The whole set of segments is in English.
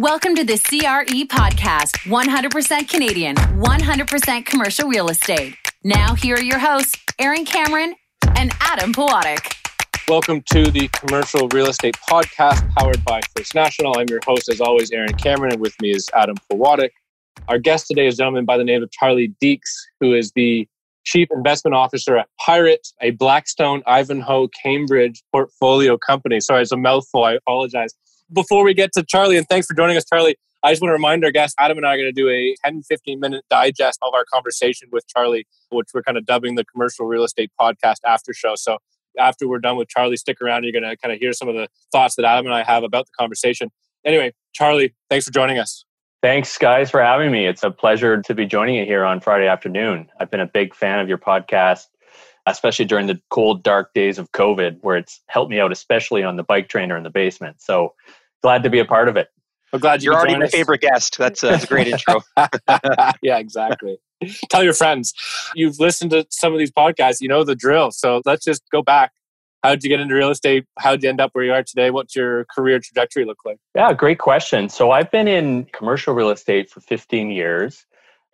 Welcome to the CRE podcast 100% Canadian, 100% commercial real estate. Now, here are your hosts, Aaron Cameron and Adam Pawatic. Welcome to the Commercial Real Estate Podcast powered by First National. I'm your host, as always, Aaron Cameron, and with me is Adam Pawatic. Our guest today is a gentleman by the name of Charlie Deeks, who is the Chief Investment Officer at Pirate, a Blackstone Ivanhoe Cambridge portfolio company. Sorry, it's a mouthful. I apologize before we get to Charlie, and thanks for joining us, Charlie, I just want to remind our guests, Adam and I are going to do a 10, 15 minute digest of our conversation with Charlie, which we're kind of dubbing the Commercial Real Estate Podcast After Show. So after we're done with Charlie, stick around. You're going to kind of hear some of the thoughts that Adam and I have about the conversation. Anyway, Charlie, thanks for joining us. Thanks, guys, for having me. It's a pleasure to be joining you here on Friday afternoon. I've been a big fan of your podcast, especially during the cold, dark days of COVID, where it's helped me out, especially on the bike trainer in the basement. So glad to be a part of it. I'm glad you are already my us. favorite guest. That's, uh, that's a great intro. yeah, exactly. Tell your friends you've listened to some of these podcasts. You know the drill. So let's just go back. How did you get into real estate? How did you end up where you are today? What's your career trajectory look like? Yeah, great question. So I've been in commercial real estate for 15 years.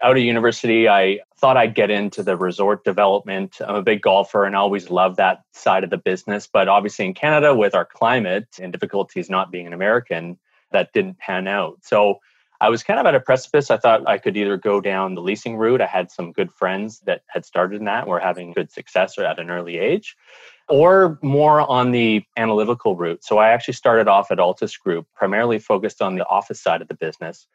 Out of university, I thought I'd get into the resort development. I'm a big golfer and I always loved that side of the business. But obviously, in Canada, with our climate and difficulties not being an American, that didn't pan out. So I was kind of at a precipice. I thought I could either go down the leasing route. I had some good friends that had started in that were having good success at an early age, or more on the analytical route. So I actually started off at Altus Group, primarily focused on the office side of the business.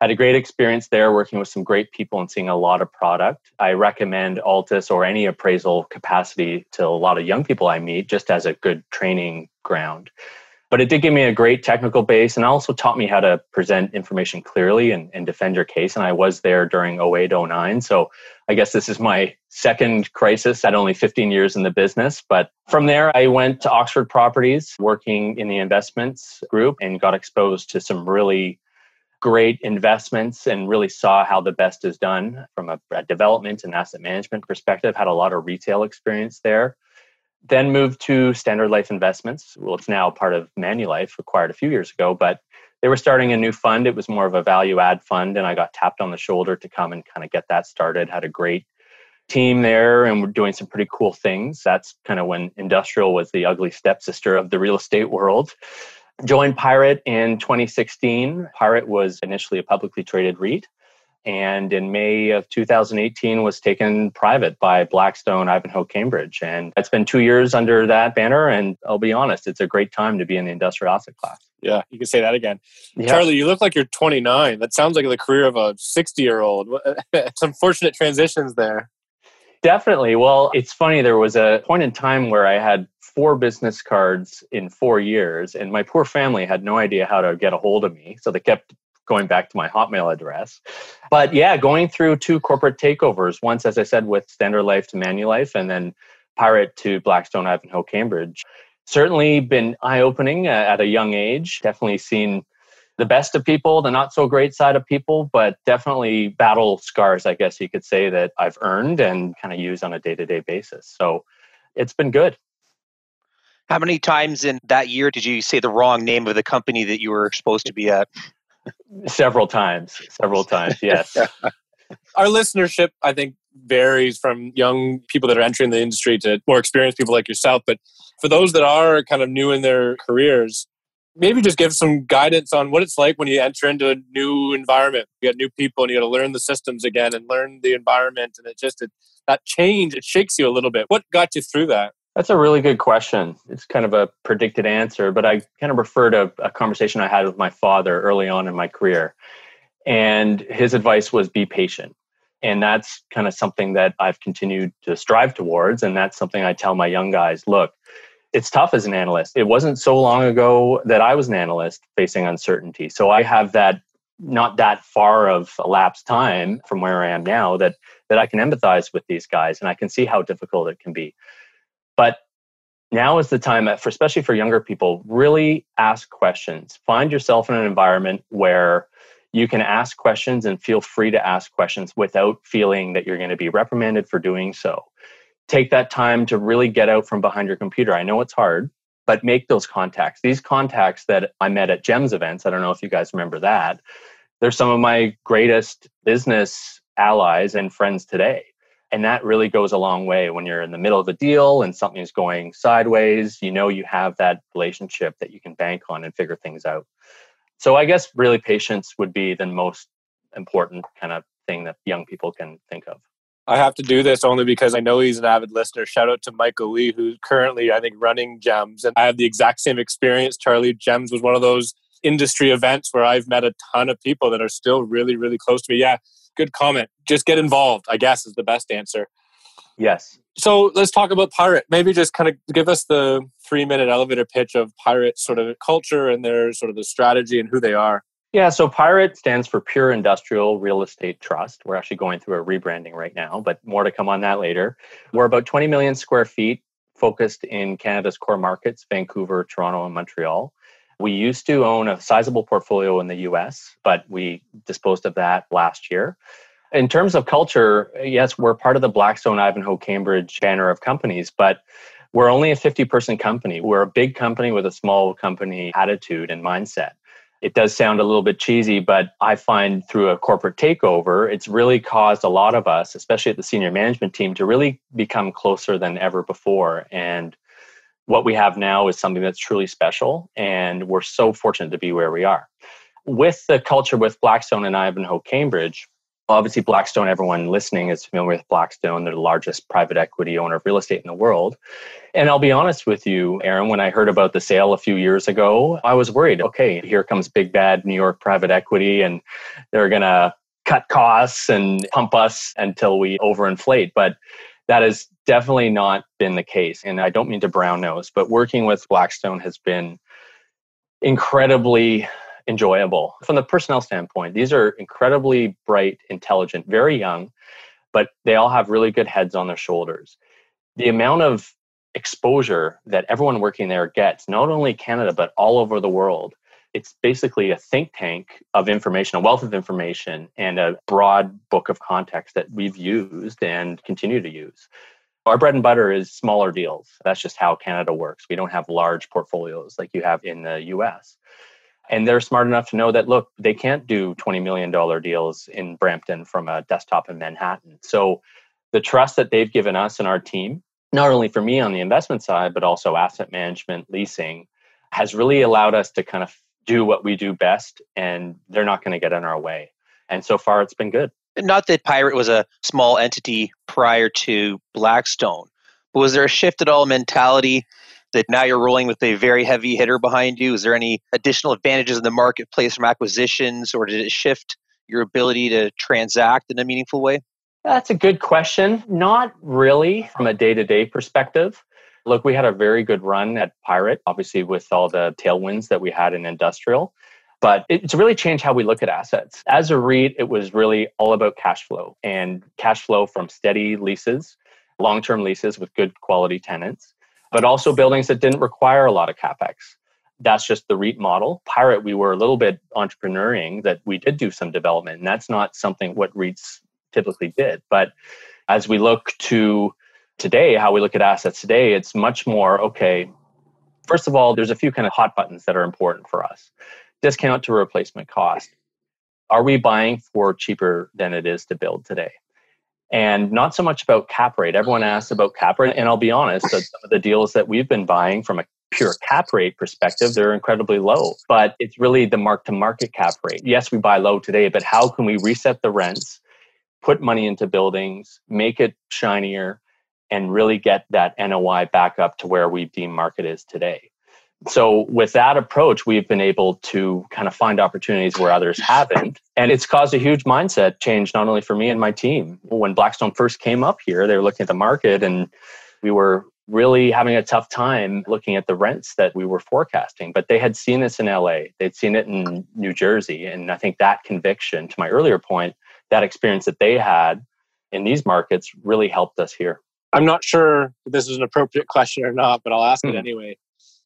Had a great experience there working with some great people and seeing a lot of product. I recommend Altus or any appraisal capacity to a lot of young people I meet just as a good training ground. But it did give me a great technical base and also taught me how to present information clearly and, and defend your case. And I was there during 08, 09. So I guess this is my second crisis at only 15 years in the business. But from there, I went to Oxford Properties, working in the investments group, and got exposed to some really great investments and really saw how the best is done from a, a development and asset management perspective. Had a lot of retail experience there then moved to Standard Life Investments. Well, it's now part of Manulife, acquired a few years ago, but they were starting a new fund. It was more of a value add fund, and I got tapped on the shoulder to come and kind of get that started. Had a great team there, and we're doing some pretty cool things. That's kind of when industrial was the ugly stepsister of the real estate world. Joined Pirate in 2016. Pirate was initially a publicly traded REIT and in May of 2018 was taken private by Blackstone Ivanhoe Cambridge. And it's been two years under that banner. And I'll be honest, it's a great time to be in the industrial asset class. Yeah, you can say that again. Yeah. Charlie, you look like you're 29. That sounds like the career of a 60 year old. Some fortunate transitions there. Definitely. Well, it's funny. There was a point in time where I had four business cards in four years, and my poor family had no idea how to get a hold of me. So they kept going back to my Hotmail address. But yeah, going through two corporate takeovers, once, as I said, with Standard Life to Manulife, and then Pirate to Blackstone Ivanhoe Cambridge. Certainly been eye opening uh, at a young age. Definitely seen the best of people, the not so great side of people, but definitely battle scars, I guess you could say, that I've earned and kind of use on a day to day basis. So it's been good. How many times in that year did you say the wrong name of the company that you were supposed to be at? several times. Several times, yes. Our listenership, I think, varies from young people that are entering the industry to more experienced people like yourself. But for those that are kind of new in their careers, maybe just give some guidance on what it's like when you enter into a new environment. You got new people and you got to learn the systems again and learn the environment. And it just, it, that change, it shakes you a little bit. What got you through that? That's a really good question. It's kind of a predicted answer, but I kind of refer to a conversation I had with my father early on in my career. And his advice was be patient. And that's kind of something that I've continued to strive towards. And that's something I tell my young guys look, it's tough as an analyst. It wasn't so long ago that I was an analyst facing uncertainty. So I have that not that far of elapsed time from where I am now that that I can empathize with these guys and I can see how difficult it can be. But now is the time, for especially for younger people, really ask questions. Find yourself in an environment where you can ask questions and feel free to ask questions without feeling that you're going to be reprimanded for doing so. Take that time to really get out from behind your computer. I know it's hard, but make those contacts. These contacts that I met at GEMS events, I don't know if you guys remember that, they're some of my greatest business allies and friends today. And that really goes a long way when you're in the middle of a deal and something's going sideways. You know, you have that relationship that you can bank on and figure things out. So I guess really patience would be the most important kind of thing that young people can think of. I have to do this only because I know he's an avid listener. Shout out to Michael Lee, who's currently, I think, running GEMS. And I have the exact same experience. Charlie, GEMS was one of those industry events where I've met a ton of people that are still really, really close to me. Yeah, good comment. Just get involved, I guess, is the best answer. Yes. So let's talk about Pirate. Maybe just kind of give us the three minute elevator pitch of Pirate sort of culture and their sort of the strategy and who they are. Yeah, so Pirate stands for Pure Industrial Real Estate Trust. We're actually going through a rebranding right now, but more to come on that later. We're about 20 million square feet focused in Canada's core markets Vancouver, Toronto, and Montreal. We used to own a sizable portfolio in the US, but we disposed of that last year. In terms of culture, yes, we're part of the Blackstone Ivanhoe Cambridge banner of companies, but we're only a 50 person company. We're a big company with a small company attitude and mindset. It does sound a little bit cheesy, but I find through a corporate takeover, it's really caused a lot of us, especially at the senior management team, to really become closer than ever before. And what we have now is something that's truly special. And we're so fortunate to be where we are. With the culture with Blackstone and Ivanhoe Cambridge, obviously blackstone everyone listening is familiar with blackstone. They're the largest private equity owner of real estate in the world. And i'll be honest with you aaron when i heard about the sale a few years ago i was worried okay here comes big bad new york private equity and they're going to cut costs and pump us until we overinflate. But that has definitely not been the case. And i don't mean to brown nose but working with blackstone has been incredibly enjoyable. From the personnel standpoint, these are incredibly bright, intelligent, very young, but they all have really good heads on their shoulders. The amount of exposure that everyone working there gets, not only Canada, but all over the world, it's basically a think tank of information, a wealth of information, and a broad book of context that we've used and continue to use. Our bread and butter is smaller deals. That's just how Canada works. We don't have large portfolios like you have in the US and they're smart enough to know that look they can't do 20 million dollar deals in brampton from a desktop in manhattan. So the trust that they've given us and our team not only for me on the investment side but also asset management leasing has really allowed us to kind of do what we do best and they're not going to get in our way. And so far it's been good. Not that pirate was a small entity prior to blackstone but was there a shift at all mentality that now you're rolling with a very heavy hitter behind you? Is there any additional advantages in the marketplace from acquisitions, or did it shift your ability to transact in a meaningful way? That's a good question. Not really from a day to day perspective. Look, we had a very good run at Pirate, obviously, with all the tailwinds that we had in industrial. But it's really changed how we look at assets. As a REIT, it was really all about cash flow and cash flow from steady leases, long term leases with good quality tenants but also buildings that didn't require a lot of capex. That's just the REIT model. Pirate, we were a little bit entrepreneuring that we did do some development, and that's not something what REITs typically did. But as we look to today, how we look at assets today, it's much more okay. First of all, there's a few kind of hot buttons that are important for us. Discount to replacement cost. Are we buying for cheaper than it is to build today? And not so much about cap rate. Everyone asks about cap rate, and I'll be honest, some of the deals that we've been buying from a pure cap rate perspective, they're incredibly low. But it's really the mark to market cap rate. Yes, we buy low today, but how can we reset the rents, put money into buildings, make it shinier, and really get that NOI back up to where we deem market is today? So with that approach, we've been able to kind of find opportunities where others haven't. And it's caused a huge mindset change, not only for me and my team. When Blackstone first came up here, they were looking at the market and we were really having a tough time looking at the rents that we were forecasting. But they had seen this in LA, they'd seen it in New Jersey. And I think that conviction, to my earlier point, that experience that they had in these markets really helped us here. I'm not sure if this is an appropriate question or not, but I'll ask it hmm. anyway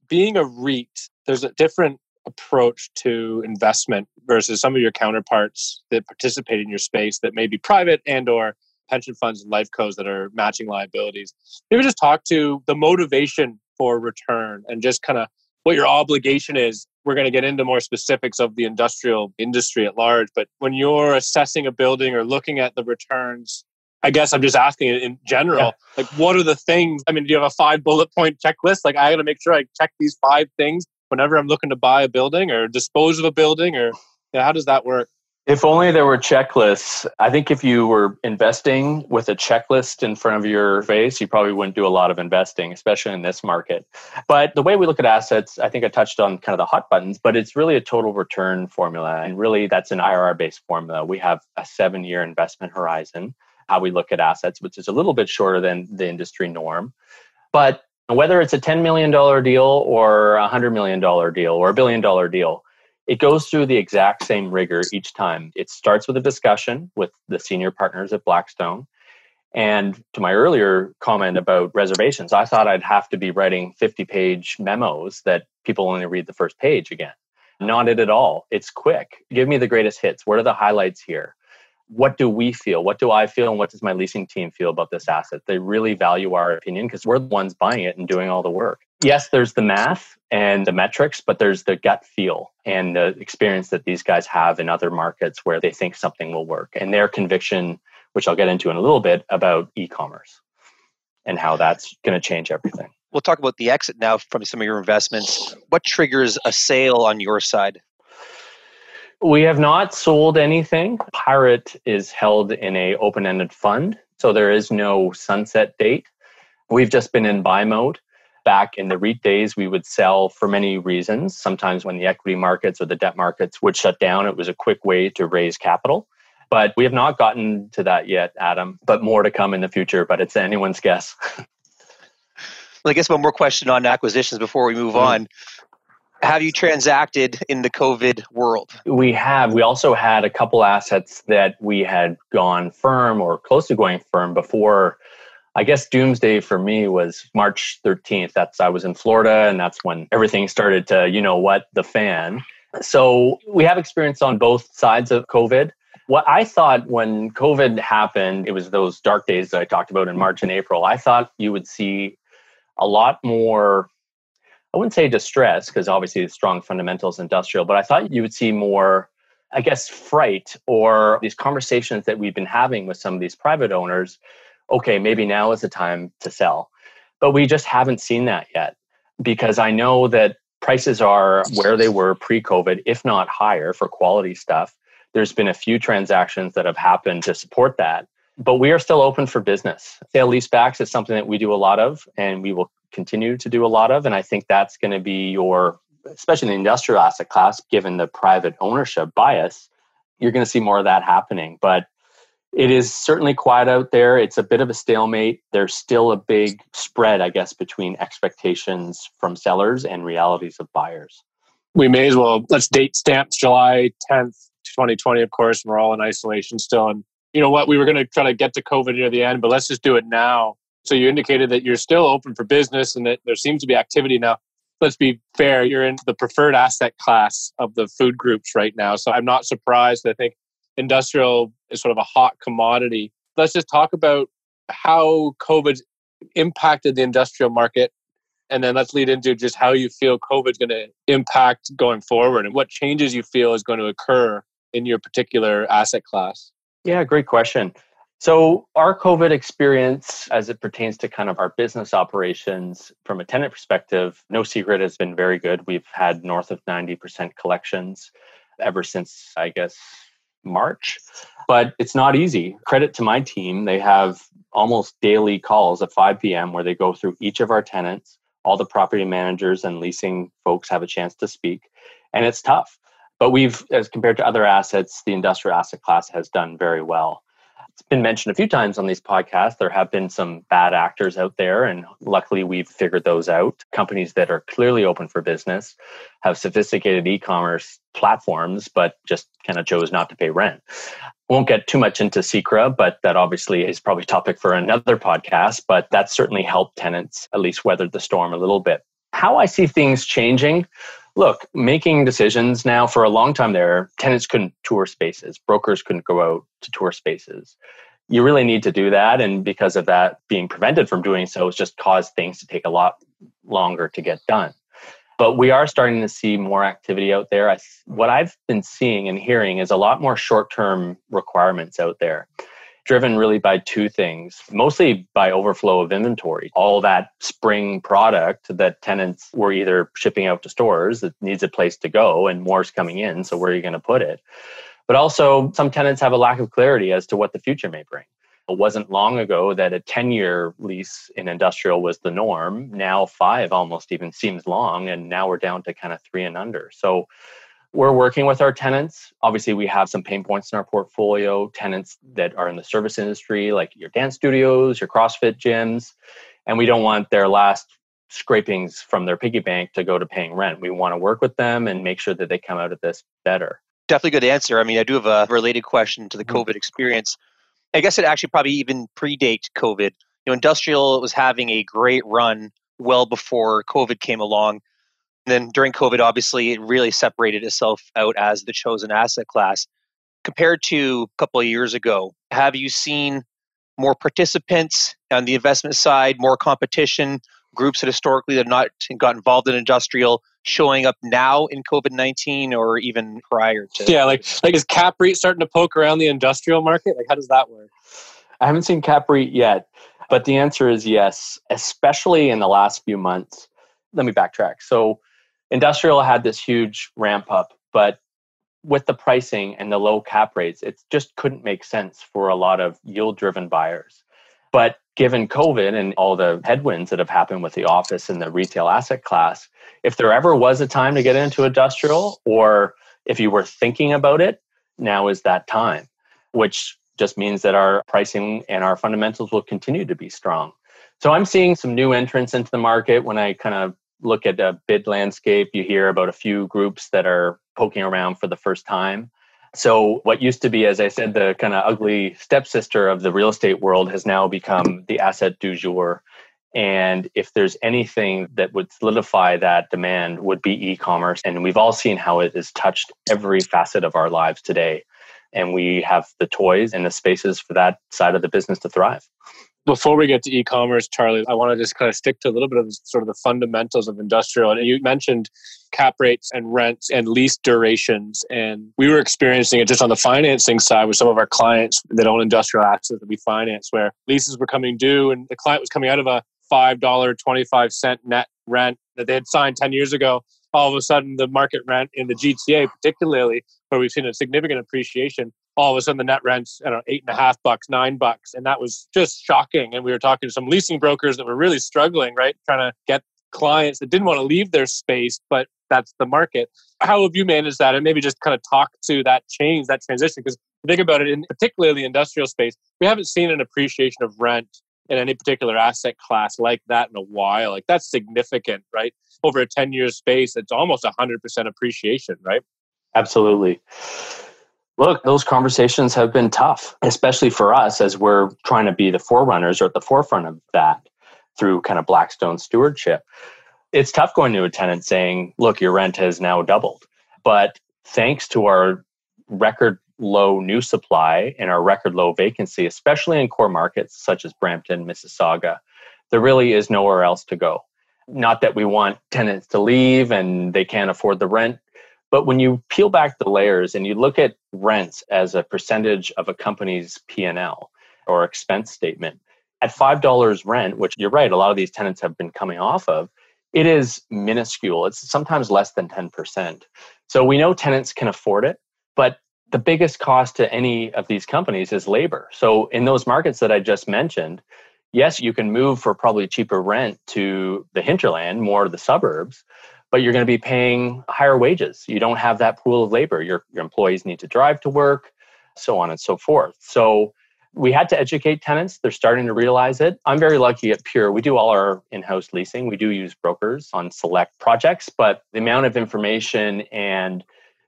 being a REIT, there's a different approach to investment versus some of your counterparts that participate in your space that may be private and or pension funds and life cos that are matching liabilities. Maybe just talk to the motivation for return and just kind of what your obligation is. We're going to get into more specifics of the industrial industry at large, but when you're assessing a building or looking at the returns, I guess I'm just asking in general, yeah. like what are the things? I mean, do you have a five bullet point checklist? Like I got to make sure I check these five things whenever I'm looking to buy a building or dispose of a building, or how does that work? If only there were checklists. I think if you were investing with a checklist in front of your face, you probably wouldn't do a lot of investing, especially in this market. But the way we look at assets, I think I touched on kind of the hot buttons, but it's really a total return formula. And really, that's an IRR based formula. We have a seven year investment horizon, how we look at assets, which is a little bit shorter than the industry norm. But whether it's a $10 million deal or a $100 million deal or a billion dollar deal, it goes through the exact same rigor each time. It starts with a discussion with the senior partners at Blackstone. And to my earlier comment about reservations, I thought I'd have to be writing 50 page memos that people only read the first page again. Not it at all. It's quick. Give me the greatest hits. What are the highlights here? What do we feel? What do I feel? And what does my leasing team feel about this asset? They really value our opinion because we're the ones buying it and doing all the work yes, there's the math and the metrics, but there's the gut feel and the experience that these guys have in other markets where they think something will work and their conviction, which I'll get into in a little bit about e commerce and how that's going to change everything. We'll talk about the exit now from some of your investments. What triggers a sale on your side? We have not sold anything. Pirate is held in a open-ended fund, so there is no sunset date. We've just been in buy mode back in the REIT days, we would sell for many reasons. Sometimes when the equity markets or the debt markets would shut down, it was a quick way to raise capital. But we have not gotten to that yet, Adam, but more to come in the future, but it's anyone's guess. well, I guess one more question on acquisitions before we move mm. on. Have you transacted in the COVID world? We have. We also had a couple assets that we had gone firm or close to going firm before I guess doomsday for me was March 13th. That's I was in Florida and that's when everything started to, you know what, the fan. So we have experience on both sides of COVID. What I thought when COVID happened, it was those dark days that I talked about in March and April. I thought you would see a lot more I wouldn't say distress because obviously strong fundamentals industrial, but I thought you would see more I guess fright or these conversations that we've been having with some of these private owners okay, maybe now is the time to sell. But we just haven't seen that yet because I know that prices are where they were pre COVID, if not higher for quality stuff. There's been a few transactions that have happened to support that, but we are still open for business. Sale leasebacks is something that we do a lot of and we will continue to do a lot of. And I think that's going to be your, especially in the industrial asset class, given the private ownership bias, you're going to see more of that happening. But it is certainly quiet out there. It's a bit of a stalemate. There's still a big spread, I guess, between expectations from sellers and realities of buyers. We may as well let's date stamps July 10th, 2020, of course, and we're all in isolation still. And you know what? We were going to try to get to COVID near the end, but let's just do it now. So you indicated that you're still open for business and that there seems to be activity now. Let's be fair, you're in the preferred asset class of the food groups right now. So I'm not surprised. I think industrial is sort of a hot commodity. Let's just talk about how COVID impacted the industrial market. And then let's lead into just how you feel COVID is going to impact going forward and what changes you feel is going to occur in your particular asset class. Yeah, great question. So, our COVID experience as it pertains to kind of our business operations from a tenant perspective, no secret has been very good. We've had north of 90% collections ever since, I guess, March. But it's not easy. Credit to my team. They have almost daily calls at 5 p.m. where they go through each of our tenants. All the property managers and leasing folks have a chance to speak. And it's tough. But we've, as compared to other assets, the industrial asset class has done very well it's been mentioned a few times on these podcasts. There have been some bad actors out there, and luckily we've figured those out. Companies that are clearly open for business have sophisticated e commerce platforms, but just kind of chose not to pay rent. Won't get too much into CECRA, but that obviously is probably topic for another podcast. But that certainly helped tenants at least weather the storm a little bit. How I see things changing look, making decisions now for a long time there, tenants couldn't tour spaces, brokers couldn't go out to tour spaces. you really need to do that. And because of that being prevented from doing so, it's just caused things to take a lot longer to get done. But we are starting to see more activity out there. I, what I've been seeing and hearing is a lot more short term requirements out there, driven really by two things mostly by overflow of inventory. All that spring product that tenants were either shipping out to stores that needs a place to go, and more's coming in. So, where are you going to put it? But also, some tenants have a lack of clarity as to what the future may bring. It wasn't long ago that a 10 year lease in industrial was the norm. Now, five almost even seems long. And now we're down to kind of three and under. So, we're working with our tenants. Obviously, we have some pain points in our portfolio, tenants that are in the service industry, like your dance studios, your CrossFit gyms. And we don't want their last scrapings from their piggy bank to go to paying rent. We want to work with them and make sure that they come out of this better. Definitely good answer. I mean, I do have a related question to the mm-hmm. COVID experience. I guess it actually probably even predate COVID. You know, industrial was having a great run well before COVID came along. And then during COVID, obviously, it really separated itself out as the chosen asset class. Compared to a couple of years ago, have you seen more participants on the investment side, more competition, groups that historically have not got involved in industrial showing up now in COVID nineteen or even prior to? Yeah, like like is CAPREIT starting to poke around the industrial market? Like, how does that work? I haven't seen CAPREIT yet, but the answer is yes, especially in the last few months. Let me backtrack. So, industrial had this huge ramp up, but with the pricing and the low cap rates, it just couldn't make sense for a lot of yield driven buyers. But given COVID and all the headwinds that have happened with the office and the retail asset class, if there ever was a time to get into industrial, or if you were thinking about it, now is that time, which just means that our pricing and our fundamentals will continue to be strong. So I'm seeing some new entrants into the market. When I kind of look at a bid landscape, you hear about a few groups that are poking around for the first time. So, what used to be, as I said, the kind of ugly stepsister of the real estate world has now become the asset du jour. And if there's anything that would solidify that demand, would be e-commerce. And we've all seen how it has touched every facet of our lives today. And we have the toys and the spaces for that side of the business to thrive. Before we get to e-commerce, Charlie, I want to just kind of stick to a little bit of sort of the fundamentals of industrial. And you mentioned cap rates and rents and lease durations. And we were experiencing it just on the financing side with some of our clients that own industrial assets that we finance, where leases were coming due and the client was coming out of a $5.25 net rent that they had signed 10 years ago. All of a sudden, the market rent in the GTA, particularly where we've seen a significant appreciation, all of a sudden the net rent's I don't know eight and a half bucks, nine bucks, and that was just shocking. And we were talking to some leasing brokers that were really struggling, right, trying to get clients that didn't want to leave their space, but that's the market. How have you managed that? And maybe just kind of talk to that change, that transition, because think about it in particularly the industrial space, we haven't seen an appreciation of rent in any particular asset class like that in a while. Like that's significant, right? Over a 10 year space, it's almost 100% appreciation, right? Absolutely. Look, those conversations have been tough, especially for us as we're trying to be the forerunners or at the forefront of that through kind of Blackstone stewardship. It's tough going to a tenant saying, look, your rent has now doubled. But thanks to our record low new supply and our record low vacancy, especially in core markets such as Brampton, Mississauga, there really is nowhere else to go. Not that we want tenants to leave and they can't afford the rent, but when you peel back the layers and you look at rents as a percentage of a company's P&L or expense statement, at $5 rent, which you're right, a lot of these tenants have been coming off of, it is minuscule. It's sometimes less than 10%. So we know tenants can afford it, but the biggest cost to any of these companies is labor. So in those markets that I just mentioned, yes, you can move for probably cheaper rent to the hinterland, more the suburbs, but you're going to be paying higher wages. You don't have that pool of labor. Your, your employees need to drive to work, so on and so forth. So we had to educate tenants. They're starting to realize it. I'm very lucky at Pure. We do all our in house leasing. We do use brokers on select projects, but the amount of information and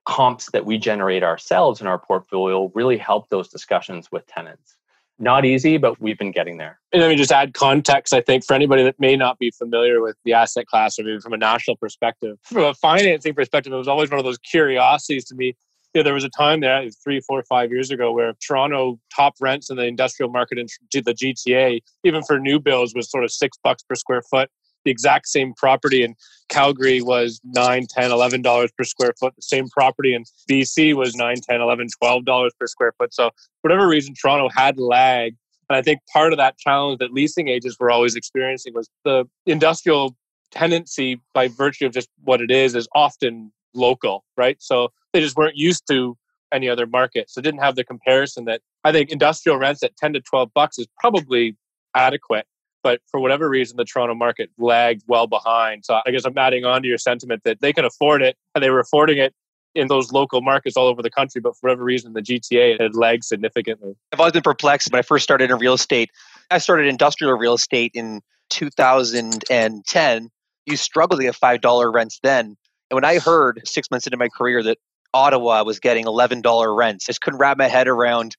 comps that we generate ourselves in our portfolio really help those discussions with tenants. Not easy, but we've been getting there. And let me just add context, I think, for anybody that may not be familiar with the asset class or maybe from a national perspective. From a financing perspective, it was always one of those curiosities to me. yeah, there was a time there, three, four, five years ago, where Toronto top rents in the industrial market in the GTA, even for new builds, was sort of six bucks per square foot. The exact same property in Calgary was nine, ten, eleven dollars per square foot. The same property in BC was nine, ten, eleven, twelve dollars per square foot. So, whatever reason, Toronto had lag. And I think part of that challenge that leasing agents were always experiencing was the industrial tenancy by virtue of just what it is, is often local, right? So they just weren't used to any other market. So didn't have the comparison that I think industrial rents at 10 to 12 bucks is probably adequate. But for whatever reason, the Toronto market lagged well behind. So I guess I'm adding on to your sentiment that they can afford it and they were affording it in those local markets all over the country. But for whatever reason, the GTA had lagged significantly. I've always been perplexed when I first started in real estate. I started industrial real estate in 2010. You struggled to get $5 rents then. And when I heard six months into my career that Ottawa was getting $11 rents. I just couldn't wrap my head around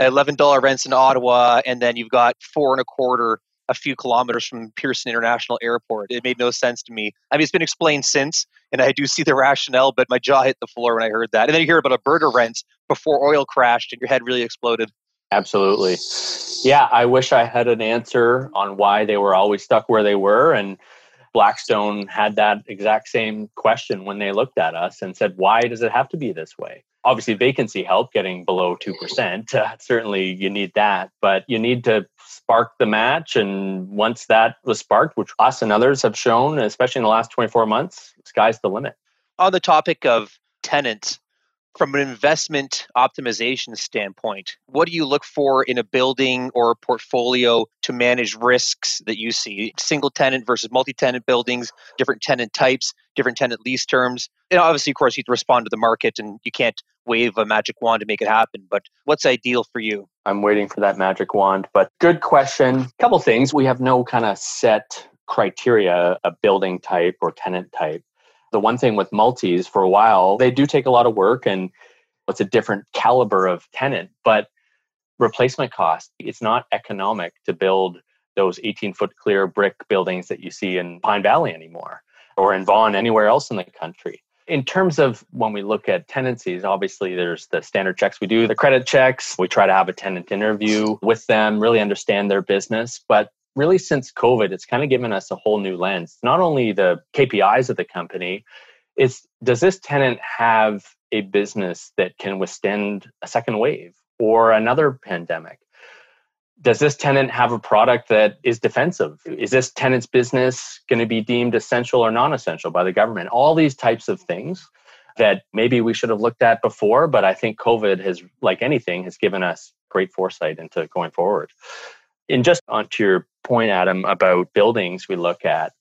$11 rents in Ottawa, and then you've got four and a quarter a few kilometers from Pearson International Airport. It made no sense to me. I mean, it's been explained since, and I do see the rationale, but my jaw hit the floor when I heard that. And then you hear about Alberta rents before oil crashed, and your head really exploded. Absolutely. Yeah, I wish I had an answer on why they were always stuck where they were. And Blackstone had that exact same question when they looked at us and said, why does it have to be this way? Obviously, vacancy help getting below 2%. Uh, certainly, you need that, but you need to spark the match. And once that was sparked, which us and others have shown, especially in the last 24 months, sky's the limit. On the topic of tenants, from an investment optimization standpoint, what do you look for in a building or a portfolio to manage risks that you see? Single tenant versus multi tenant buildings, different tenant types, different tenant lease terms. And obviously, of course, you respond to the market and you can't wave a magic wand to make it happen. But what's ideal for you? I'm waiting for that magic wand. But good question. Couple things. We have no kind of set criteria, a building type or tenant type. The one thing with multis for a while, they do take a lot of work and it's a different caliber of tenant, but replacement cost, it's not economic to build those 18 foot clear brick buildings that you see in Pine Valley anymore or in Vaughan, anywhere else in the country. In terms of when we look at tenancies, obviously there's the standard checks we do, the credit checks. We try to have a tenant interview with them, really understand their business. But really since COVID, it's kind of given us a whole new lens. Not only the KPIs of the company, it's does this tenant have a business that can withstand a second wave or another pandemic? Does this tenant have a product that is defensive? Is this tenant's business going to be deemed essential or non essential by the government? All these types of things that maybe we should have looked at before, but I think COVID has, like anything, has given us great foresight into going forward. And just onto your point, Adam, about buildings we look at,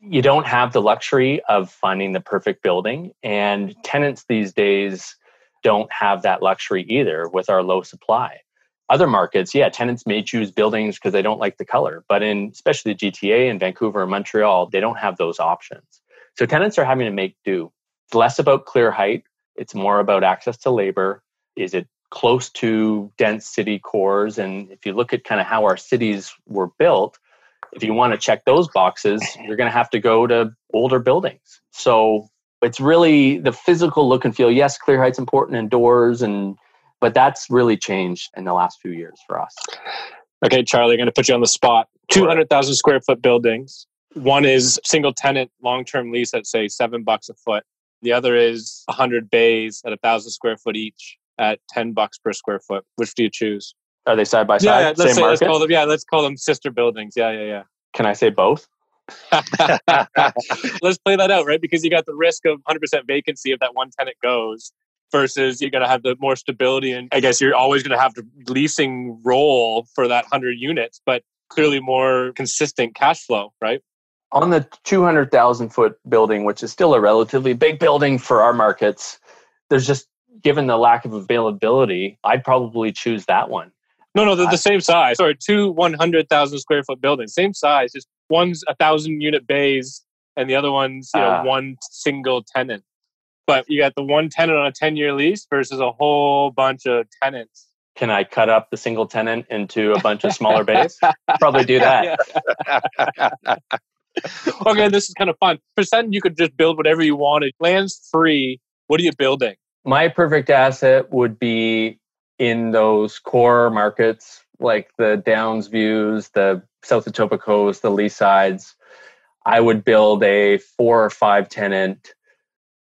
you don't have the luxury of finding the perfect building. And tenants these days don't have that luxury either with our low supply. Other markets, yeah, tenants may choose buildings because they don't like the color, but in especially the GTA in Vancouver and Montreal, they don't have those options. So tenants are having to make do. It's less about clear height, it's more about access to labor. Is it close to dense city cores. And if you look at kind of how our cities were built, if you want to check those boxes, you're going to have to go to older buildings. So it's really the physical look and feel. Yes, clear height's important indoors, and but that's really changed in the last few years for us. Okay, Charlie, I'm going to put you on the spot. 200,000 square foot buildings. One is single tenant long term lease at say seven bucks a foot. The other is 100 bays at a thousand square foot each at 10 bucks per square foot. Which do you choose? Are they side by side? Yeah, let's, say, let's call them. Yeah, let's call them sister buildings. Yeah, yeah, yeah. Can I say both? let's play that out, right? Because you got the risk of 100% vacancy if that one tenant goes, versus you're going to have the more stability, and I guess you're always going to have the leasing role for that 100 units, but clearly more consistent cash flow, right? On the 200,000 foot building, which is still a relatively big building for our markets, there's just given the lack of availability, I'd probably choose that one. No, no, they're the same size. Sorry, two 100,000 square foot buildings, same size. Just one's a thousand unit bays, and the other one's you know uh, one single tenant. But you got the one tenant on a 10 year lease versus a whole bunch of tenants. Can I cut up the single tenant into a bunch of smaller bays? Probably do that. okay, this is kind of fun. For Sutton, you could just build whatever you wanted. Land's free. What are you building? My perfect asset would be in those core markets like the Downs Views, the South Etobicoke, the Leasides. I would build a four or five tenant,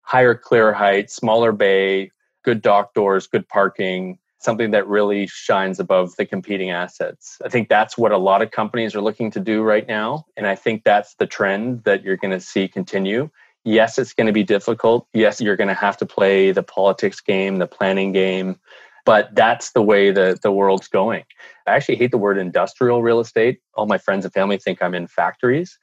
higher clear height, smaller bay, good dock doors, good parking, something that really shines above the competing assets. I think that's what a lot of companies are looking to do right now. And I think that's the trend that you're going to see continue. Yes, it's going to be difficult. Yes, you're going to have to play the politics game, the planning game, but that's the way the, the world's going. I actually hate the word industrial real estate. All my friends and family think I'm in factories.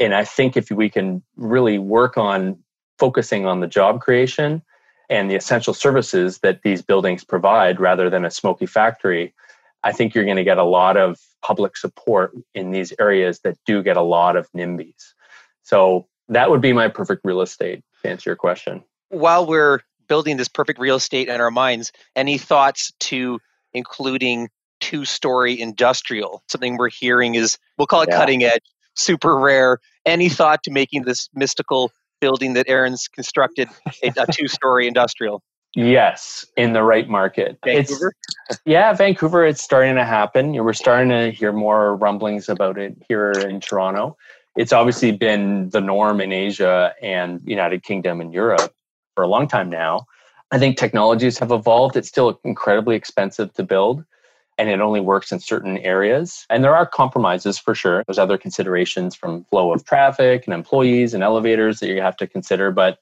And I think if we can really work on focusing on the job creation and the essential services that these buildings provide rather than a smoky factory, I think you're going to get a lot of public support in these areas that do get a lot of NIMBYs. So that would be my perfect real estate to answer your question. While we're building this perfect real estate in our minds, any thoughts to including two story industrial? Something we're hearing is, we'll call it yeah. cutting edge, super rare. Any thought to making this mystical building that Aaron's constructed a, a two story industrial? Yes, in the right market. Vancouver? It's, yeah, Vancouver, it's starting to happen. We're starting to hear more rumblings about it here in Toronto. It's obviously been the norm in Asia and United Kingdom and Europe for a long time now. I think technologies have evolved. It's still incredibly expensive to build and it only works in certain areas. And there are compromises for sure. There's other considerations from flow of traffic and employees and elevators that you have to consider, but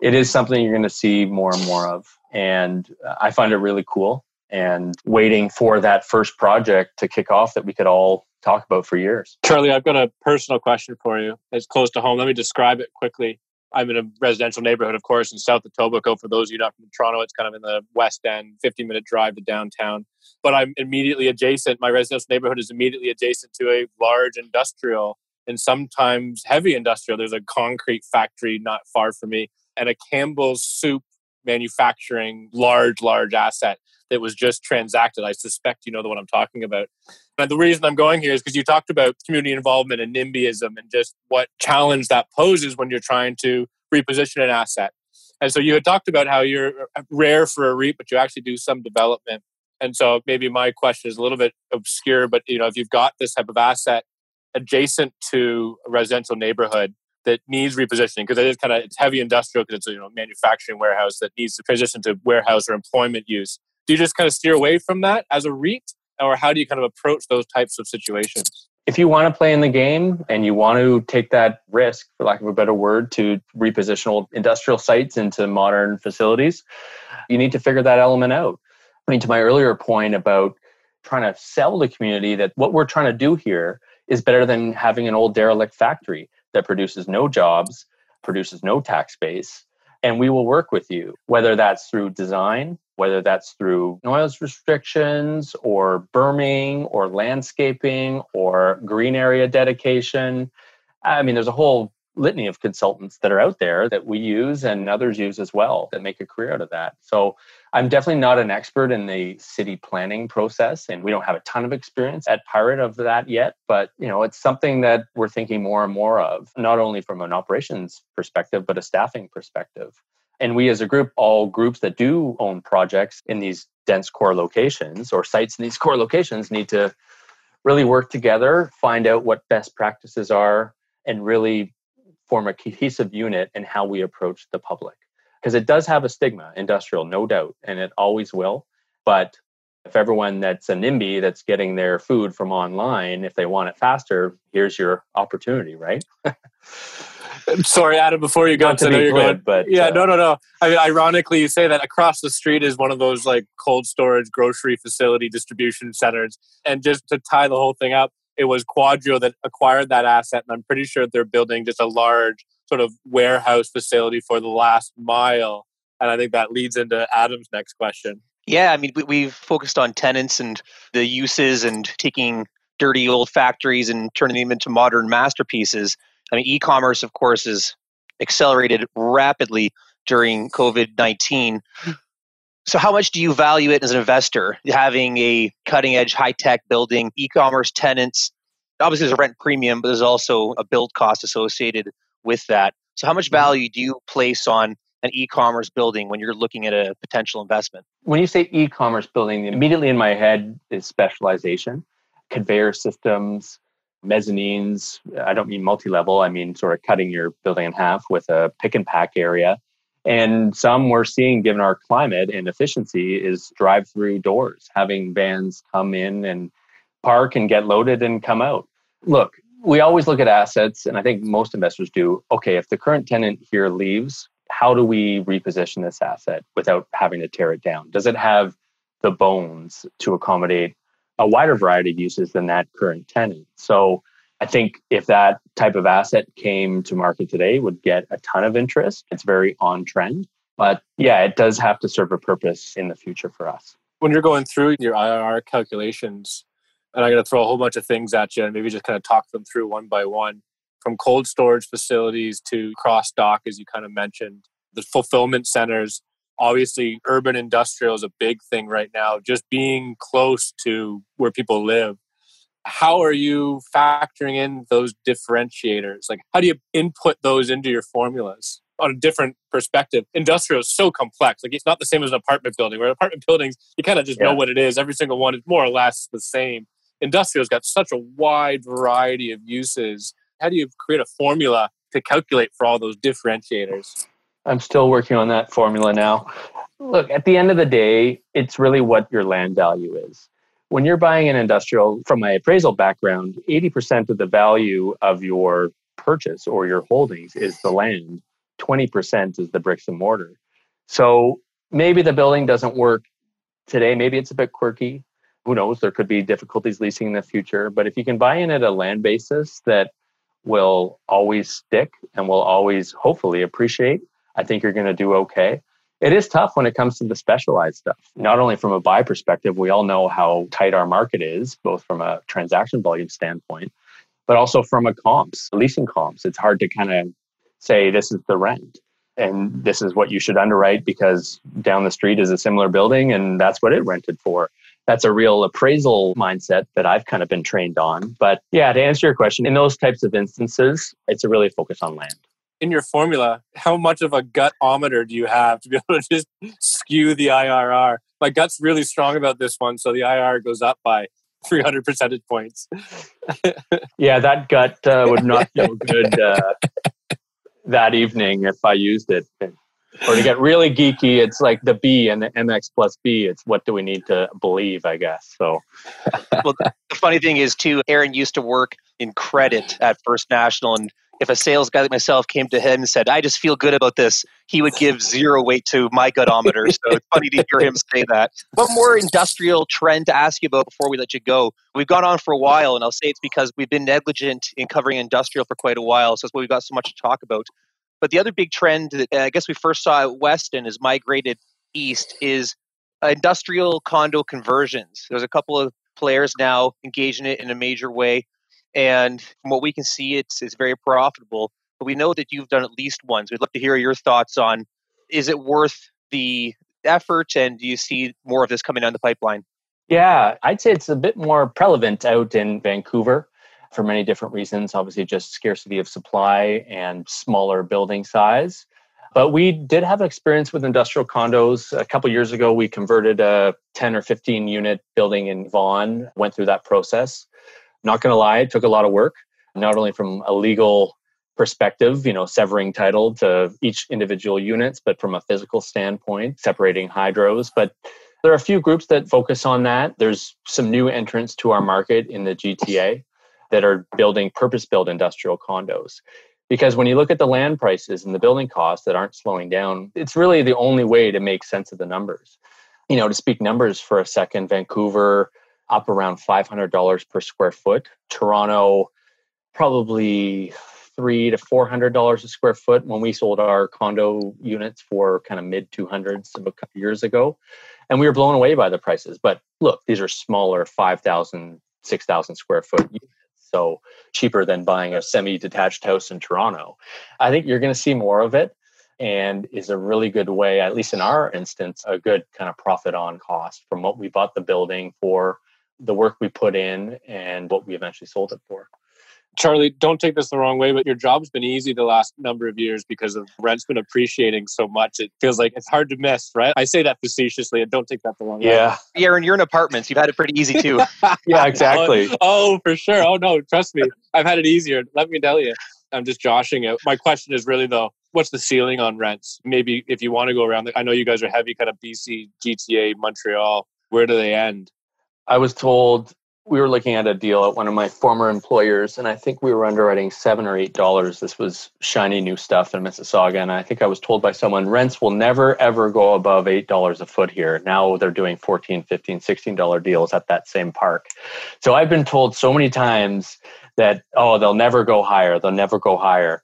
it is something you're going to see more and more of. And uh, I find it really cool and waiting for that first project to kick off that we could all talk about for years. Charlie, I've got a personal question for you. It's close to home. Let me describe it quickly. I'm in a residential neighborhood, of course, in South Etobicoke. For those of you not from Toronto, it's kind of in the west end, 15 minute drive to downtown. But I'm immediately adjacent. My residential neighborhood is immediately adjacent to a large industrial and sometimes heavy industrial. There's a concrete factory not far from me and a Campbell's soup manufacturing large, large asset that was just transacted. I suspect you know the one I'm talking about. And the reason I'm going here is because you talked about community involvement and NIMBYism and just what challenge that poses when you're trying to reposition an asset. And so you had talked about how you're uh, rare for a REIT, but you actually do some development. And so maybe my question is a little bit obscure, but you know, if you've got this type of asset adjacent to a residential neighborhood that needs repositioning, because it is kind of it's heavy industrial because it's a you know manufacturing warehouse that needs to transition to warehouse or employment use. Do you just kind of steer away from that as a REIT? or how do you kind of approach those types of situations? If you want to play in the game and you want to take that risk, for lack of a better word, to reposition old industrial sites into modern facilities, you need to figure that element out. I mean, to my earlier point about trying to sell the community that what we're trying to do here is better than having an old derelict factory that produces no jobs, produces no tax base, and we will work with you, whether that's through design, whether that's through noise restrictions or berming or landscaping or green area dedication. I mean, there's a whole litany of consultants that are out there that we use and others use as well that make a career out of that. So I'm definitely not an expert in the city planning process and we don't have a ton of experience at Pirate of that yet, but you know, it's something that we're thinking more and more of, not only from an operations perspective but a staffing perspective. And we as a group, all groups that do own projects in these dense core locations or sites in these core locations need to really work together, find out what best practices are, and really form a cohesive unit in how we approach the public. Because it does have a stigma, industrial, no doubt, and it always will. But if everyone that's a NIMBY that's getting their food from online, if they want it faster, here's your opportunity, right? Sorry, Adam. Before you go, Not to I know you're going, but yeah, uh, no, no, no. I mean, ironically, you say that across the street is one of those like cold storage, grocery facility, distribution centers, and just to tie the whole thing up, it was QuadReal that acquired that asset, and I'm pretty sure they're building just a large sort of warehouse facility for the last mile. And I think that leads into Adam's next question. Yeah, I mean, we, have focused on tenants and the uses and taking dirty old factories and turning them into modern masterpieces. I mean, e-commerce, of course, is accelerated rapidly during COVID nineteen. So, how much do you value it as an investor? Having a cutting edge, high tech building, e commerce tenants. Obviously, there's a rent premium, but there's also a build cost associated with that. So, how much mm-hmm. value do you place on an e-commerce building when you're looking at a potential investment? When you say e-commerce building, immediately in my head is specialization, conveyor systems, mezzanines. I don't mean multi-level, I mean sort of cutting your building in half with a pick and pack area. And some we're seeing, given our climate and efficiency, is drive through doors, having vans come in and park and get loaded and come out. Look, we always look at assets, and I think most investors do. Okay, if the current tenant here leaves, how do we reposition this asset without having to tear it down? Does it have the bones to accommodate a wider variety of uses than that current tenant? So I think if that type of asset came to market today, would get a ton of interest. It's very on trend. But yeah, it does have to serve a purpose in the future for us. When you're going through your IRR calculations, and I'm going to throw a whole bunch of things at you and maybe just kind of talk them through one by one from cold storage facilities to cross dock, as you kind of mentioned, the fulfillment centers. Obviously, urban industrial is a big thing right now, just being close to where people live. How are you factoring in those differentiators? Like, how do you input those into your formulas? on a different perspective. Industrial is so complex. Like it's not the same as an apartment building. Where apartment buildings, you kind of just yeah. know what it is. Every single one is more or less the same industrial's got such a wide variety of uses. How do you create a formula to calculate for all those differentiators? I'm still working on that formula now. Look, at the end of the day, it's really what your land value is. When you're buying an industrial, from my appraisal background, 80% of the value of your purchase or your holdings is the land, 20% is the bricks and mortar. So maybe the building doesn't work today, maybe it's a bit quirky, who knows, there could be difficulties leasing in the future. But if you can buy in at a land basis that will always stick and will always hopefully appreciate, I think you're going to do okay. It is tough when it comes to the specialized stuff. Not only from a buy perspective, we all know how tight our market is, both from a transaction volume standpoint, but also from a comps, leasing comps. It's hard to kind of say this is the rent and this is what you should underwrite because down the street is a similar building and that's what it rented for that's a real appraisal mindset that I've kind of been trained on. But yeah, to answer your question, in those types of instances, it's a really focus on land. In your formula, how much of a gutometer do you have to be able to just skew the IRR? My gut's really strong about this one, so the IRR goes up by 300 percentage points. yeah, that gut uh, would not feel good uh, that evening if I used it or to get really geeky, it's like the B and the MX plus B. It's what do we need to believe, I guess. So, well, the funny thing is, too, Aaron used to work in credit at First National, and if a sales guy like myself came to him and said, "I just feel good about this," he would give zero weight to my gutometer. so it's funny to hear him say that. One more industrial trend to ask you about before we let you go. We've gone on for a while, and I'll say it's because we've been negligent in covering industrial for quite a while. So that's why we've got so much to talk about. But the other big trend that uh, I guess we first saw at Weston is migrated east is industrial condo conversions. There's a couple of players now engaging in it in a major way. And from what we can see, it's, it's very profitable. But we know that you've done at least once. We'd love to hear your thoughts on is it worth the effort and do you see more of this coming down the pipeline? Yeah, I'd say it's a bit more prevalent out in Vancouver for many different reasons. Obviously, just scarcity of supply and smaller building size. But we did have experience with industrial condos. A couple years ago, we converted a 10 or 15 unit building in Vaughan, went through that process. Not going to lie, it took a lot of work, mm-hmm. not only from a legal perspective, you know, severing title to each individual units, but from a physical standpoint, separating hydros. But there are a few groups that focus on that. There's some new entrants to our market in the GTA that are building purpose built industrial condos. Because when you look at the land prices and the building costs that aren't slowing down, it's really the only way to make sense of the numbers. You know, to speak numbers for a second, Vancouver up around $500 per square foot, Toronto probably three to four hundred dollars a square foot when we sold our condo units for kind of mid two hundreds of a couple years ago, and we were blown away by the prices. But look, these are smaller 5,000, 6,000 square foot units so cheaper than buying a semi-detached house in Toronto. I think you're going to see more of it and is a really good way, at least in our instance, a good kind of profit on cost from what we bought the building for, the work we put in, and what we eventually sold it for. Charlie, don't take this the wrong way, but your job's been easy the last number of years because of rent's been appreciating so much. It feels like it's hard to miss, right? I say that facetiously and don't take that the wrong way. yeah. way. Aaron, you're in apartments. You've had it pretty easy too. Yeah, exactly. oh, oh, for sure. Oh, no, trust me. I've had it easier. Let me tell you. I'm just joshing it. My question is really, though, what's the ceiling on rents? Maybe if you want to go around, I know you guys are heavy kind of BC, GTA, Montreal. Where do they end? I was told we were looking at a deal at one of my former employers, and I think we were underwriting seven or eight dollars. This was shiny new stuff in Mississauga, and I think I was told by someone rents will never ever go above eight dollars a foot here. Now they're doing 14 15 16 dollar deals at that same park. So I've been told so many times that oh they'll never go higher, they'll never go higher.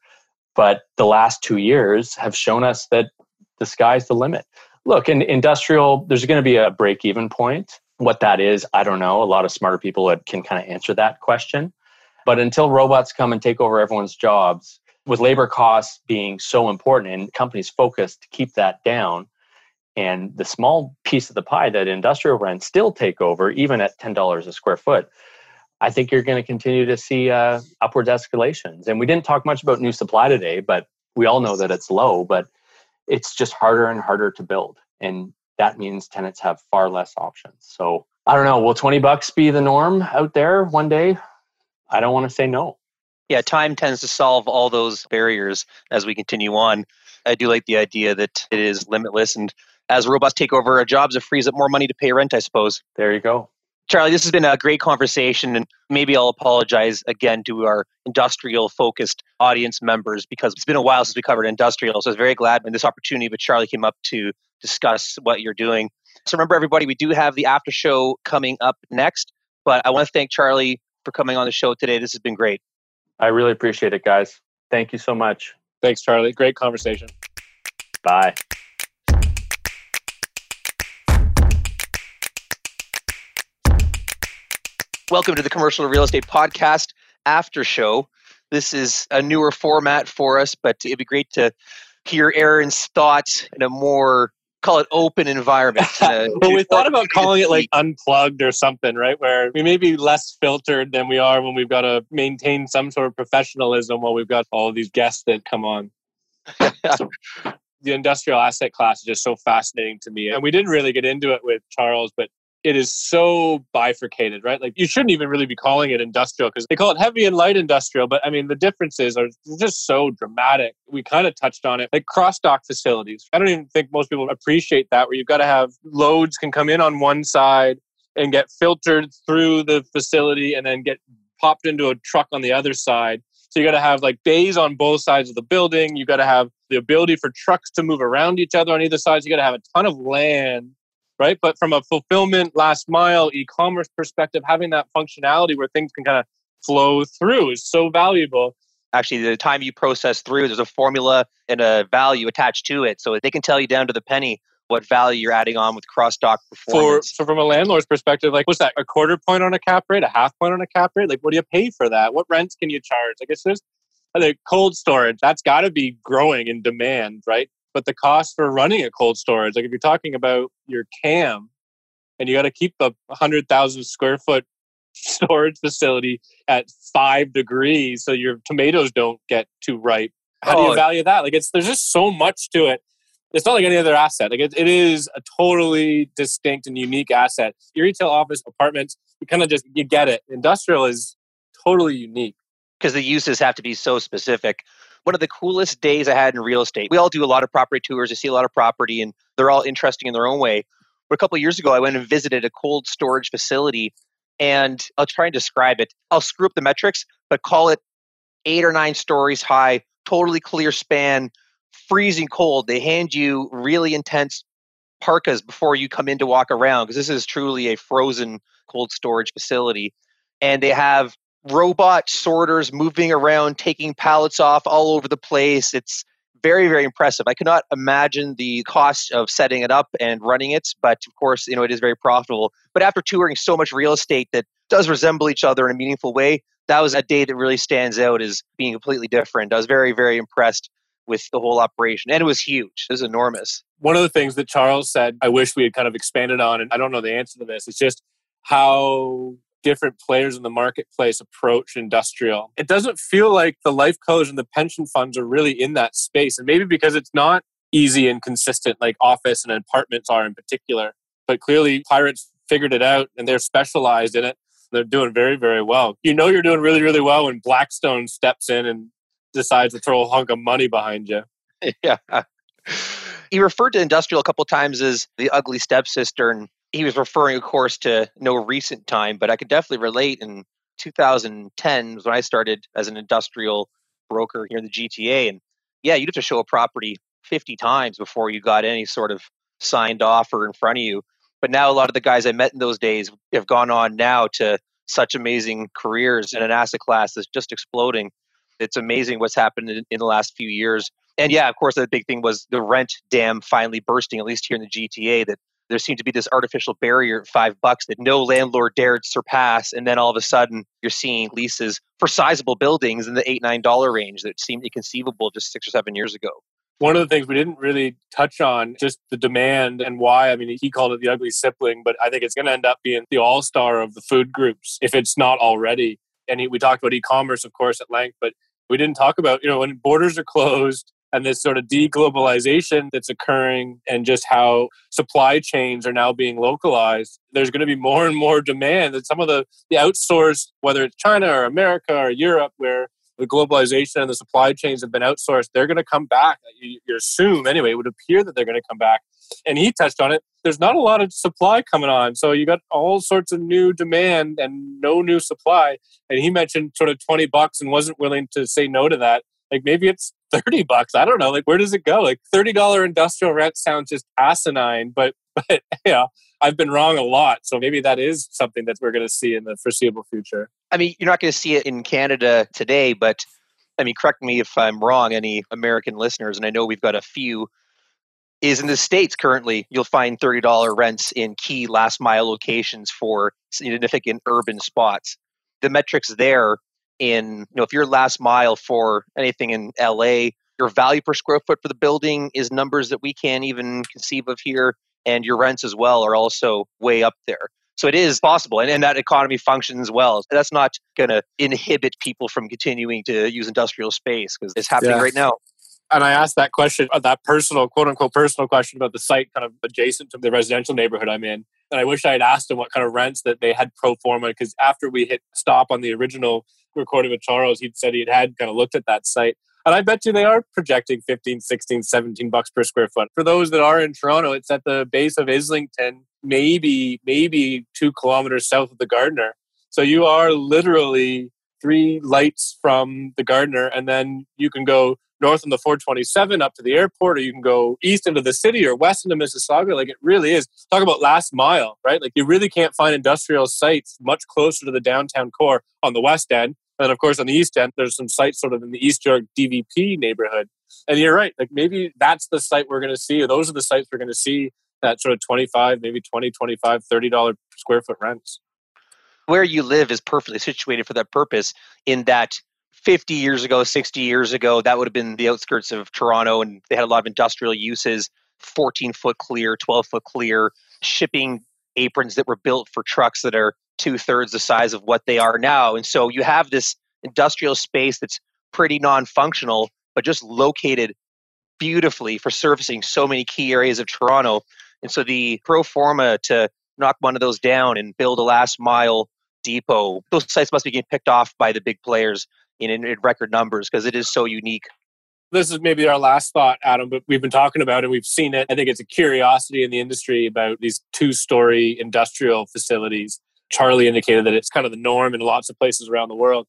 But the last two years have shown us that the sky's the limit. Look, in industrial, there's going to be a break even point what that is, I don't know. A lot of smarter people can kind of answer that question. But until robots come and take over everyone's jobs, with labor costs being so important and companies focused to keep that down, and the small piece of the pie that industrial rents still take over, even at $10 a square foot, I think you're going to continue to see uh, upwards escalations. And we didn't talk much about new supply today, but we all know that it's low, but it's just harder and harder to build. And that means tenants have far less options. So I don't know. Will 20 bucks be the norm out there one day? I don't want to say no. Yeah, time tends to solve all those barriers as we continue on. I do like the idea that it is limitless. And as robots take over our jobs, it frees up more money to pay rent, I suppose. There you go. Charlie, this has been a great conversation, and maybe I'll apologize again to our industrial focused audience members because it's been a while since we covered industrial. So I was very glad when this opportunity with Charlie came up to discuss what you're doing. So remember, everybody, we do have the after show coming up next. But I want to thank Charlie for coming on the show today. This has been great. I really appreciate it, guys. Thank you so much. Thanks, Charlie. Great conversation. Bye. Welcome to the Commercial Real Estate Podcast After Show. This is a newer format for us, but it'd be great to hear Aaron's thoughts in a more call it open environment. Uh, well, we thought about calling it like unplugged or something, right? Where we may be less filtered than we are when we've got to maintain some sort of professionalism while we've got all these guests that come on. the industrial asset class is just so fascinating to me. And we didn't really get into it with Charles, but it is so bifurcated, right? Like you shouldn't even really be calling it industrial because they call it heavy and light industrial. But I mean, the differences are just so dramatic. We kind of touched on it, like cross dock facilities. I don't even think most people appreciate that, where you've got to have loads can come in on one side and get filtered through the facility and then get popped into a truck on the other side. So you got to have like bays on both sides of the building. You got to have the ability for trucks to move around each other on either side. So you got to have a ton of land right? But from a fulfillment, last mile, e commerce perspective, having that functionality where things can kind of flow through is so valuable. Actually, the time you process through, there's a formula and a value attached to it. So they can tell you down to the penny what value you're adding on with cross dock performance. For, so from a landlord's perspective, like what's that? A quarter point on a cap rate, a half point on a cap rate? Like what do you pay for that? What rents can you charge? I guess there's the cold storage. That's got to be growing in demand, right? But the cost for running a cold storage, like if you're talking about your cam and you got to keep the 100,000 square foot storage facility at five degrees so your tomatoes don't get too ripe. How do you oh, value that? Like it's there's just so much to it. It's not like any other asset. Like it, it is a totally distinct and unique asset. Your retail office apartments, you kind of just you get it. Industrial is totally unique because the uses have to be so specific one of the coolest days I had in real estate. We all do a lot of property tours. I see a lot of property, and they're all interesting in their own way. But a couple years ago, I went and visited a cold storage facility, and I'll try and describe it. I'll screw up the metrics, but call it eight or nine stories high, totally clear span, freezing cold. They hand you really intense parkas before you come in to walk around because this is truly a frozen cold storage facility. And they have robot sorters moving around, taking pallets off all over the place. It's very, very impressive. I cannot imagine the cost of setting it up and running it, but of course, you know, it is very profitable. But after touring so much real estate that does resemble each other in a meaningful way, that was a day that really stands out as being completely different. I was very, very impressed with the whole operation. And it was huge. It was enormous. One of the things that Charles said, I wish we had kind of expanded on, and I don't know the answer to this, it's just how different players in the marketplace approach industrial. It doesn't feel like the life codes and the pension funds are really in that space. And maybe because it's not easy and consistent like office and apartments are in particular. But clearly, Pirates figured it out and they're specialized in it. They're doing very, very well. You know, you're doing really, really well when Blackstone steps in and decides to throw a hunk of money behind you. Yeah. He referred to industrial a couple times as the ugly stepsister, and he was referring, of course, to no recent time, but I could definitely relate. In 2010 was when I started as an industrial broker here in the GTA, and yeah, you'd have to show a property 50 times before you got any sort of signed offer in front of you. But now a lot of the guys I met in those days have gone on now to such amazing careers in an asset class that's just exploding. It's amazing what's happened in, in the last few years. And yeah, of course, the big thing was the rent dam finally bursting, at least here in the GTA, that there seemed to be this artificial barrier at five bucks that no landlord dared surpass. And then all of a sudden, you're seeing leases for sizable buildings in the eight, nine dollar range that seemed inconceivable just six or seven years ago. One of the things we didn't really touch on, just the demand and why. I mean, he called it the ugly sibling, but I think it's going to end up being the all star of the food groups if it's not already. And we talked about e commerce, of course, at length, but we didn't talk about, you know, when borders are closed and this sort of deglobalization that's occurring and just how supply chains are now being localized there's going to be more and more demand. That some of the, the outsourced whether it's china or america or europe where the globalization and the supply chains have been outsourced they're going to come back. You, you assume anyway it would appear that they're going to come back. And he touched on it there's not a lot of supply coming on so you got all sorts of new demand and no new supply. And he mentioned sort of 20 bucks and wasn't willing to say no to that like maybe it's 30 bucks. I don't know. Like, where does it go? Like, $30 industrial rent sounds just asinine, but, but, yeah, I've been wrong a lot. So maybe that is something that we're going to see in the foreseeable future. I mean, you're not going to see it in Canada today, but I mean, correct me if I'm wrong, any American listeners, and I know we've got a few, is in the States currently, you'll find $30 rents in key last mile locations for significant urban spots. The metrics there in you know if you're last mile for anything in LA, your value per square foot for the building is numbers that we can't even conceive of here, and your rents as well are also way up there. So it is possible, and, and that economy functions well. That's not going to inhibit people from continuing to use industrial space because it's happening yeah. right now and I asked that question, uh, that personal, quote unquote, personal question about the site kind of adjacent to the residential neighborhood I'm in. And I wish I had asked them what kind of rents that they had pro forma because after we hit stop on the original recording with Charles, he'd said he'd had kind of looked at that site. And I bet you they are projecting 15, 16, 17 bucks per square foot. For those that are in Toronto, it's at the base of Islington, maybe, maybe two kilometers south of the Gardiner. So you are literally three lights from the Gardiner, and then you can go north on the 427 up to the airport, or you can go east into the city or west into Mississauga. Like it really is. Talk about last mile, right? Like you really can't find industrial sites much closer to the downtown core on the west end. And of course, on the east end, there's some sites sort of in the East York DVP neighborhood. And you're right. Like maybe that's the site we're going to see, or those are the sites we're going to see that sort of 25, maybe 20, 25, $30 square foot rents. Where you live is perfectly situated for that purpose in that 50 years ago, 60 years ago, that would have been the outskirts of Toronto, and they had a lot of industrial uses 14 foot clear, 12 foot clear, shipping aprons that were built for trucks that are two thirds the size of what they are now. And so you have this industrial space that's pretty non functional, but just located beautifully for servicing so many key areas of Toronto. And so the pro forma to knock one of those down and build a last mile depot, those sites must be getting picked off by the big players in, in record numbers because it is so unique. This is maybe our last thought, Adam, but we've been talking about it. We've seen it. I think it's a curiosity in the industry about these two story industrial facilities. Charlie indicated that it's kind of the norm in lots of places around the world.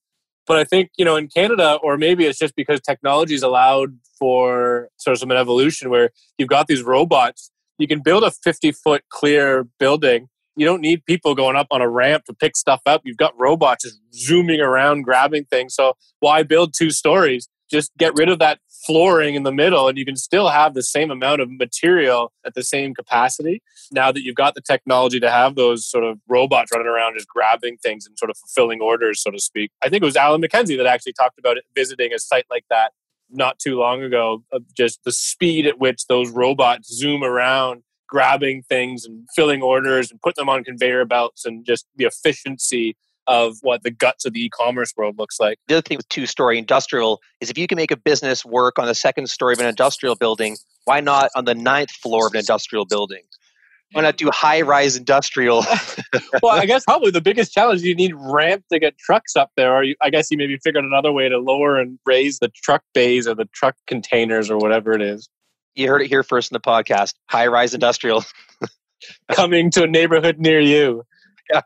But I think, you know, in Canada, or maybe it's just because technology allowed for sort of an evolution where you've got these robots, you can build a 50 foot clear building you don't need people going up on a ramp to pick stuff up. You've got robots just zooming around, grabbing things. So why build two stories? Just get rid of that flooring in the middle and you can still have the same amount of material at the same capacity now that you've got the technology to have those sort of robots running around just grabbing things and sort of fulfilling orders so to speak i think it was alan mckenzie that actually talked about it, visiting a site like that not too long ago just the speed at which those robots zoom around grabbing things and filling orders and putting them on conveyor belts and just the efficiency of what the guts of the e-commerce world looks like. The other thing with two-story industrial is if you can make a business work on the second story of an industrial building, why not on the ninth floor of an industrial building? Why not do high-rise industrial? well, I guess probably the biggest challenge you need ramp to get trucks up there, or you, I guess you maybe figured another way to lower and raise the truck bays or the truck containers or whatever it is. You heard it here first in the podcast. High-rise industrial coming to a neighborhood near you. Yeah.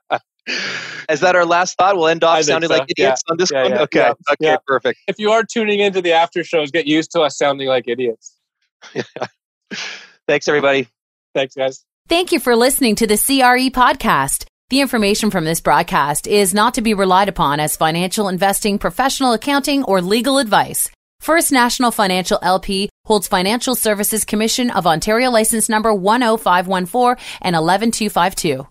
Is that our last thought? We'll end off sounding so. like idiots yeah. on this yeah, one. Yeah, okay. Okay. Perfect. If you are tuning into the after shows, get used to us sounding like idiots. Thanks, everybody. Thanks, guys. Thank you for listening to the CRE podcast. The information from this broadcast is not to be relied upon as financial investing, professional accounting, or legal advice. First National Financial LP holds Financial Services Commission of Ontario license number 10514 and 11252.